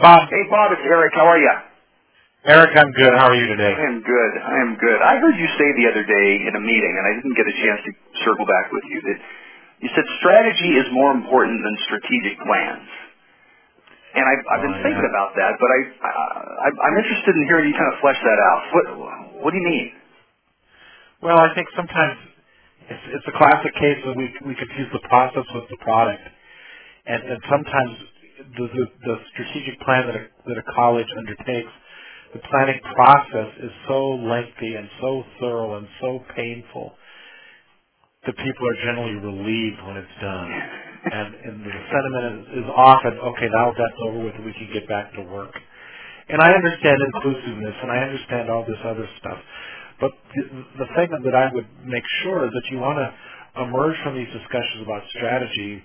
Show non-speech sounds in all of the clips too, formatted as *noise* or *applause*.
Bob. Hey, Bob, it's Eric. How are you? Eric, I'm good. How are you today? I am good. I am good. I heard you say the other day in a meeting, and I didn't get a chance to circle back with you, that you said strategy is more important than strategic plans. And I've, I've been Oh, thinking yeah. about that, but I, I, I'm interested in hearing you kind of flesh that out. What, what do you mean? Well, I think sometimes it's, it's a classic case where we we confuse the process with the product, and, and sometimes the, the the strategic plan that a that a college undertakes, the planning process is so lengthy and so thorough and so painful that people are generally relieved when it's done. And, and the sentiment is, is often, okay, now that's over with, we can get back to work. And I understand inclusiveness, and I understand all this other stuff. But the, the thing that I would make sure is that you want to emerge from these discussions about strategy,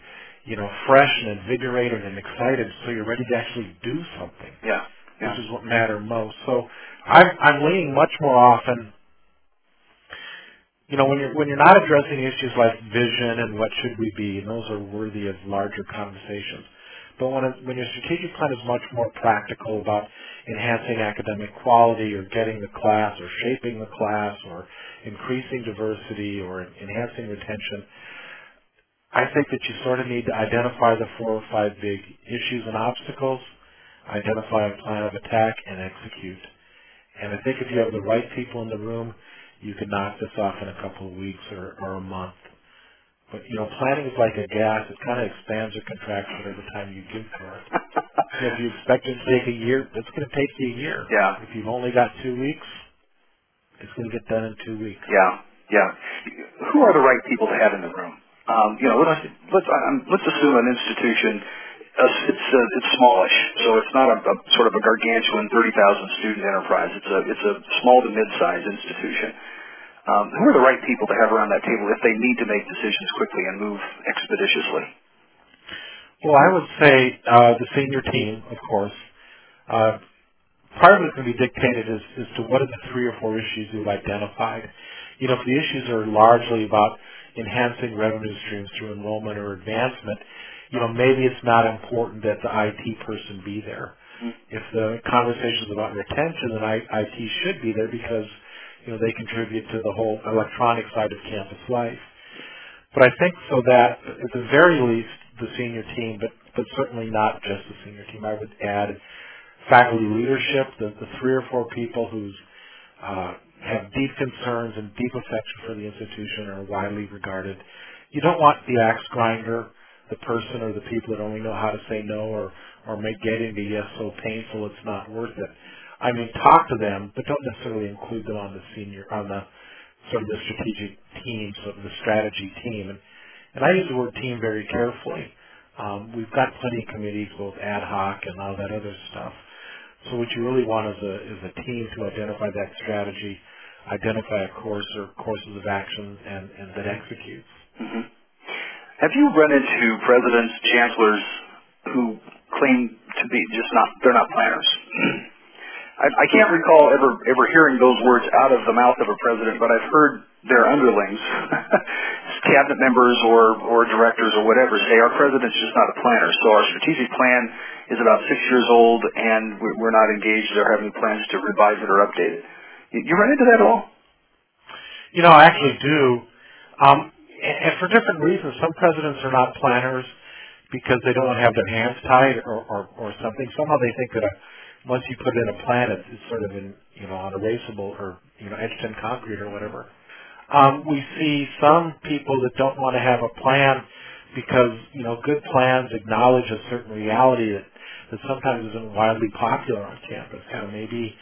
you know, fresh and invigorated and excited, so you're ready to actually do something, Yeah. Yeah. which is what matters most. So I'm, I'm leaning much more often you know, when you're when you're not addressing issues like vision and what should we be, and those are worthy of larger conversations. But when when your strategic plan is much more practical about enhancing academic quality or getting the class or shaping the class or increasing diversity or enhancing retention, I think that you sort of need to identify the four or five big issues and obstacles, identify a plan of attack, and execute. And I think if you have the right people in the room, you can knock this off in a couple of weeks or, or a month. But you know, planning is like a gas; it kind of expands or contracts whatever time you give to it. So *laughs* if you expect it to take a year, it's going to take you a year. Yeah. If you've only got two weeks, it's going to get done in two weeks. Yeah, yeah. Who are the right people to have in the room? Um, you know, let's let's um, assume an institution. Uh, it's uh, it's smallish, so it's not a, a sort of a gargantuan thirty thousand student enterprise. It's a it's a small to mid-sized institution. Um, who are the right people to have around that table if they need to make decisions quickly and move expeditiously? Well, I would say uh, the senior team, of course. Uh, part of going to be dictated as, as to what are the three or four issues you've identified. You know, if the issues are largely about enhancing revenue streams through enrollment or advancement, you know, maybe it's not important that the IT person be there. Mm. If the conversation is about retention, then I, IT should be there because, you know, they contribute to the whole electronic side of campus life. But I think so that at the very least, the senior team, but, but certainly not just the senior team, I would add faculty leadership, the, the three or four people who's uh, have deep concerns and deep affection for the institution are widely regarded. You don't want the axe grinder, the person or the people that only know how to say no or, or make getting the yes so painful it's not worth it. I mean, talk to them, but don't necessarily include them on the senior, on the sort of the strategic team, sort of the strategy team. And, and I use the word team very carefully. Um, we've got plenty of committees, both ad hoc and all that other stuff. So what you really want is a is a team to identify that strategy, identify a course or courses of action, and and that executes. hmm Have you run into presidents, chancellors who claim to be just not, they're not planners? *clears throat* I, I can't recall ever, ever hearing those words out of the mouth of a president, but I've heard their underlings, *laughs* cabinet members or, or directors or whatever, say our president's just not a planner. So our strategic plan is about six years old and we- we're not engaged or have any plans to revise it or update it. You run into that at all? You know, I actually do, um, and for different reasons. Some presidents are not planners because they don't have their hands tied or or, or something. Somehow they think that a, once you put in a plan, it's, it's sort of in you know unerasable or you know etched in concrete or whatever. Um, we see some people that don't want to have a plan because you know good plans acknowledge a certain reality that that sometimes isn't widely popular on campus. You know, maybe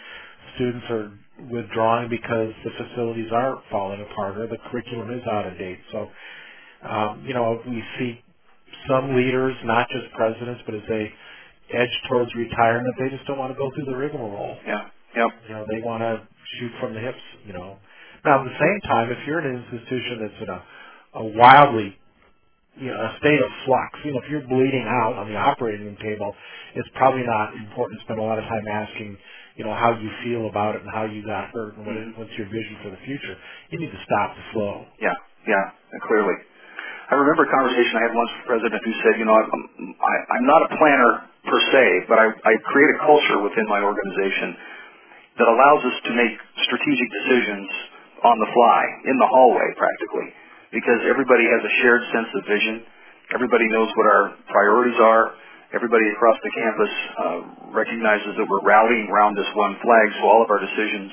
students are withdrawing because the facilities are falling apart or the curriculum is out of date. So, um, you know, we see some leaders, not just presidents, but as they edge towards retirement, they just don't want to go through the rigmarole. Yeah. Yep. You know, they want to shoot from the hips, you know. Now, at the same time, if you're an institution that's in a, a wildly, you know, a state of flux, you know, if you're bleeding out on the operating room table, it's probably not important to spend a lot of time asking, you know, how you feel about it and how you got hurt and what Mhm. what's your vision for the future. You need to stop the flow. Yeah, yeah, clearly. I remember a conversation I had once with the president who said, you know, I'm, I, I'm not a planner per se, but I, I create a culture within my organization that allows us to make strategic decisions on the fly, in the hallway practically, because everybody has a shared sense of vision. Everybody knows what our priorities are. Everybody across the campus uh, recognizes that we're rallying around this one flag, so all of our decisions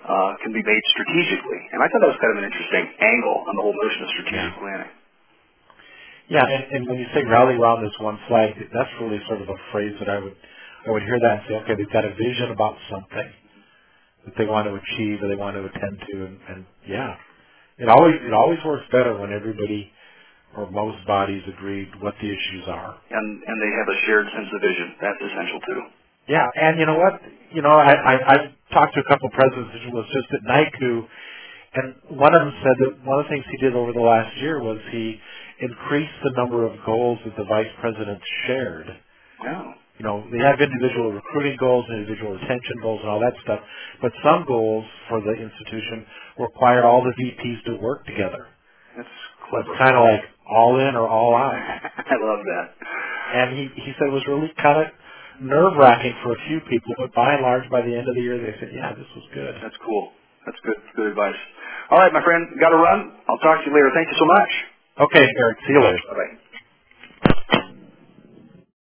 uh, can be made strategically. And I thought that was kind of an interesting angle on the whole notion of strategic planning. Yeah, and, and when you say rally around this one flag, that's really sort of a phrase that I would I would hear that and say, okay, they've got a vision about something that they want to achieve or they want to attend to, and, and yeah, it always it always works better when everybody or most bodies agreed what the issues are. And and they have a shared sense of vision. That's essential too. Yeah, and you know what? You know, I I, I talked to a couple of presidents who was just at NAICU, and one of them said that one of the things he did over the last year was he increased the number of goals that the vice presidents shared. Yeah. You know, they have individual recruiting goals, individual retention goals, and all that stuff. But some goals for the institution required all the VPs to work together. That's clever. it's kind of like all in or all out. *laughs* I love that. And he he said it was really kind of nerve wracking for a few people, but by and large, by the end of the year, they said, yeah, this was good. That's cool. That's good. Good advice. All right, my friend. Got to run. I'll talk to you later. Thank you so much. Okay, Eric, see you later. Bye bye.